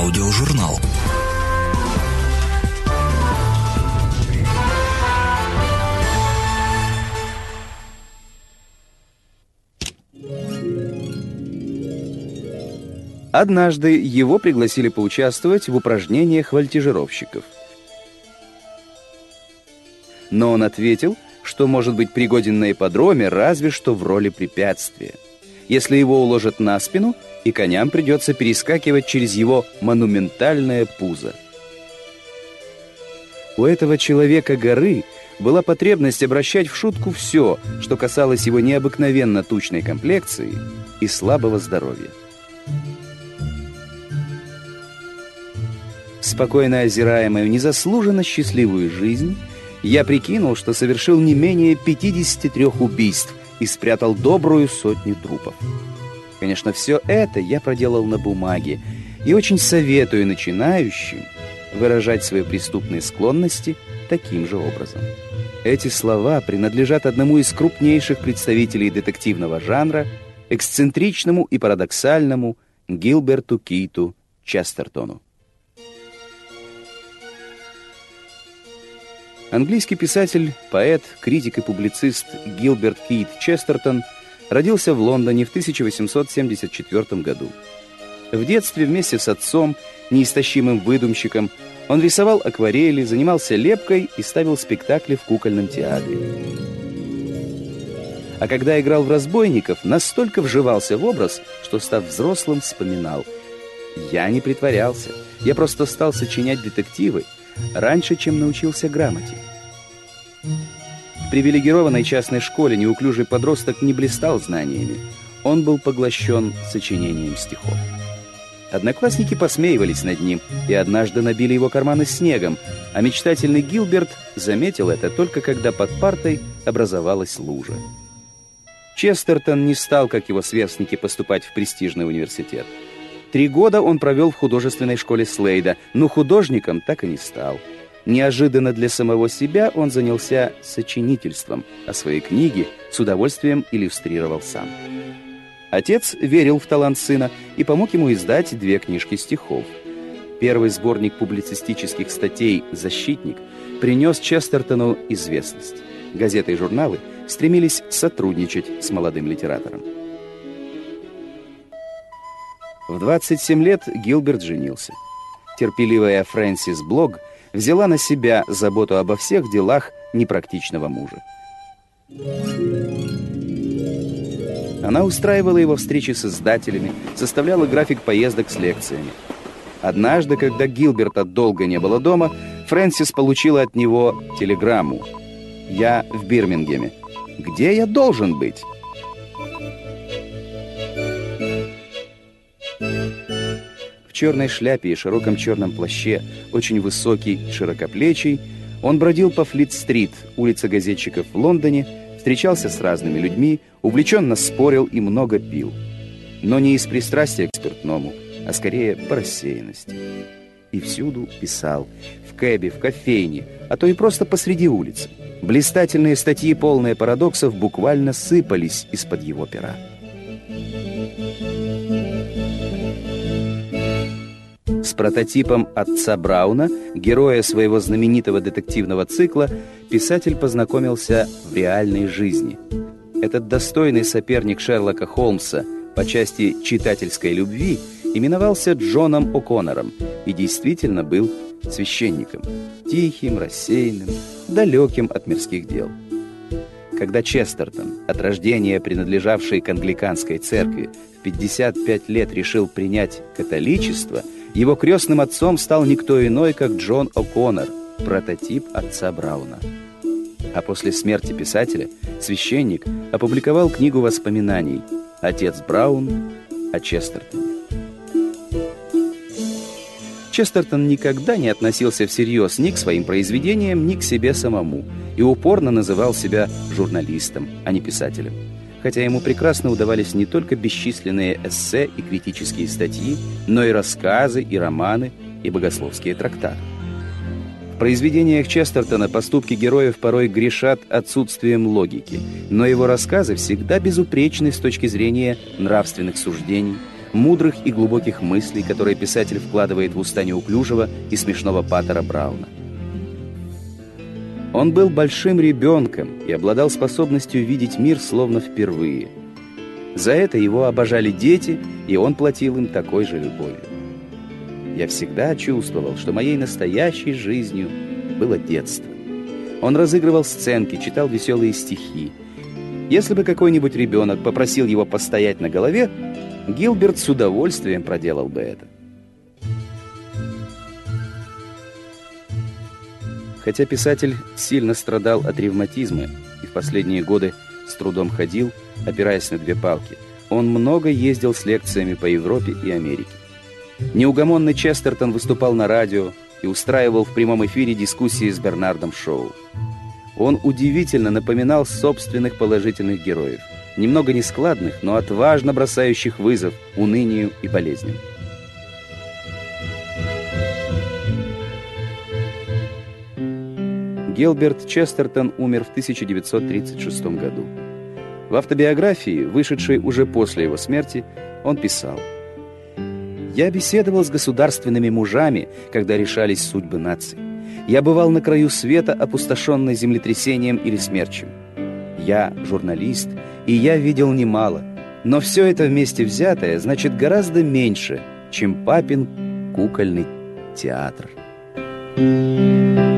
Аудиожурнал. Однажды его пригласили поучаствовать в упражнениях вольтежировщиков. Но он ответил, что может быть пригоден на ипподроме разве что в роли препятствия. Если его уложат на спину, и коням придется перескакивать через его монументальное пузо. У этого человека горы была потребность обращать в шутку все, что касалось его необыкновенно тучной комплекции и слабого здоровья. Спокойно озирая мою незаслуженно счастливую жизнь, я прикинул, что совершил не менее 53 убийств и спрятал добрую сотню трупов. Конечно, все это я проделал на бумаге и очень советую начинающим выражать свои преступные склонности таким же образом. Эти слова принадлежат одному из крупнейших представителей детективного жанра, эксцентричному и парадоксальному Гилберту Киту Честертону. Английский писатель, поэт, критик и публицист Гилберт Кит Честертон родился в Лондоне в 1874 году. В детстве вместе с отцом, неистощимым выдумщиком, он рисовал акварели, занимался лепкой и ставил спектакли в кукольном театре. А когда играл в разбойников, настолько вживался в образ, что, став взрослым, вспоминал. «Я не притворялся, я просто стал сочинять детективы, раньше, чем научился грамоте. Привилегированной частной школе неуклюжий подросток не блистал знаниями. Он был поглощен сочинением стихов. Одноклассники посмеивались над ним и однажды набили его карманы снегом, а мечтательный Гилберт заметил это только когда под партой образовалась лужа. Честертон не стал, как его сверстники, поступать в престижный университет. Три года он провел в художественной школе Слейда, но художником так и не стал. Неожиданно для самого себя он занялся сочинительством, а свои книги с удовольствием иллюстрировал сам. Отец верил в талант сына и помог ему издать две книжки стихов. Первый сборник публицистических статей «Защитник» принес Честертону известность. Газеты и журналы стремились сотрудничать с молодым литератором. В 27 лет Гилберт женился. Терпеливая Фрэнсис Блог взяла на себя заботу обо всех делах непрактичного мужа. Она устраивала его встречи с издателями, составляла график поездок с лекциями. Однажды, когда Гилберта долго не было дома, Фрэнсис получила от него телеграмму. «Я в Бирмингеме. Где я должен быть?» Черной шляпе и широком черном плаще, очень высокий, широкоплечий, он бродил по Флит-стрит, улице газетчиков в Лондоне, встречался с разными людьми, увлеченно спорил и много пил. Но не из пристрастия к спиртному, а скорее по рассеянности. И всюду писал, в кэбе, в кофейне, а то и просто посреди улицы. Блистательные статьи, полные парадоксов, буквально сыпались из-под его пера. Прототипом отца Брауна, героя своего знаменитого детективного цикла, писатель познакомился в реальной жизни. Этот достойный соперник Шерлока Холмса по части читательской любви именовался Джоном О'Коннором и действительно был священником, тихим, рассеянным, далеким от мирских дел. Когда Честертон, от рождения принадлежавший к англиканской церкви, в 55 лет решил принять католичество – его крестным отцом стал никто иной, как Джон О'Коннор, прототип отца Брауна. А после смерти писателя священник опубликовал книгу воспоминаний «Отец Браун о Честертоне». Честертон никогда не относился всерьез ни к своим произведениям, ни к себе самому и упорно называл себя журналистом, а не писателем хотя ему прекрасно удавались не только бесчисленные эссе и критические статьи, но и рассказы, и романы, и богословские трактаты. В произведениях Честертона поступки героев порой грешат отсутствием логики, но его рассказы всегда безупречны с точки зрения нравственных суждений, мудрых и глубоких мыслей, которые писатель вкладывает в уста неуклюжего и смешного Паттера Брауна. Он был большим ребенком и обладал способностью видеть мир словно впервые. За это его обожали дети, и он платил им такой же любовью. Я всегда чувствовал, что моей настоящей жизнью было детство. Он разыгрывал сценки, читал веселые стихи. Если бы какой-нибудь ребенок попросил его постоять на голове, Гилберт с удовольствием проделал бы это. Хотя писатель сильно страдал от ревматизма и в последние годы с трудом ходил, опираясь на две палки, он много ездил с лекциями по Европе и Америке. Неугомонный Честертон выступал на радио и устраивал в прямом эфире дискуссии с Бернардом Шоу. Он удивительно напоминал собственных положительных героев, немного нескладных, но отважно бросающих вызов унынию и болезням. Гилберт Честертон умер в 1936 году. В автобиографии, вышедшей уже после его смерти, он писал «Я беседовал с государственными мужами, когда решались судьбы наций. Я бывал на краю света, опустошенной землетрясением или смерчем. Я журналист, и я видел немало. Но все это вместе взятое значит гораздо меньше, чем папин кукольный театр. Thank you.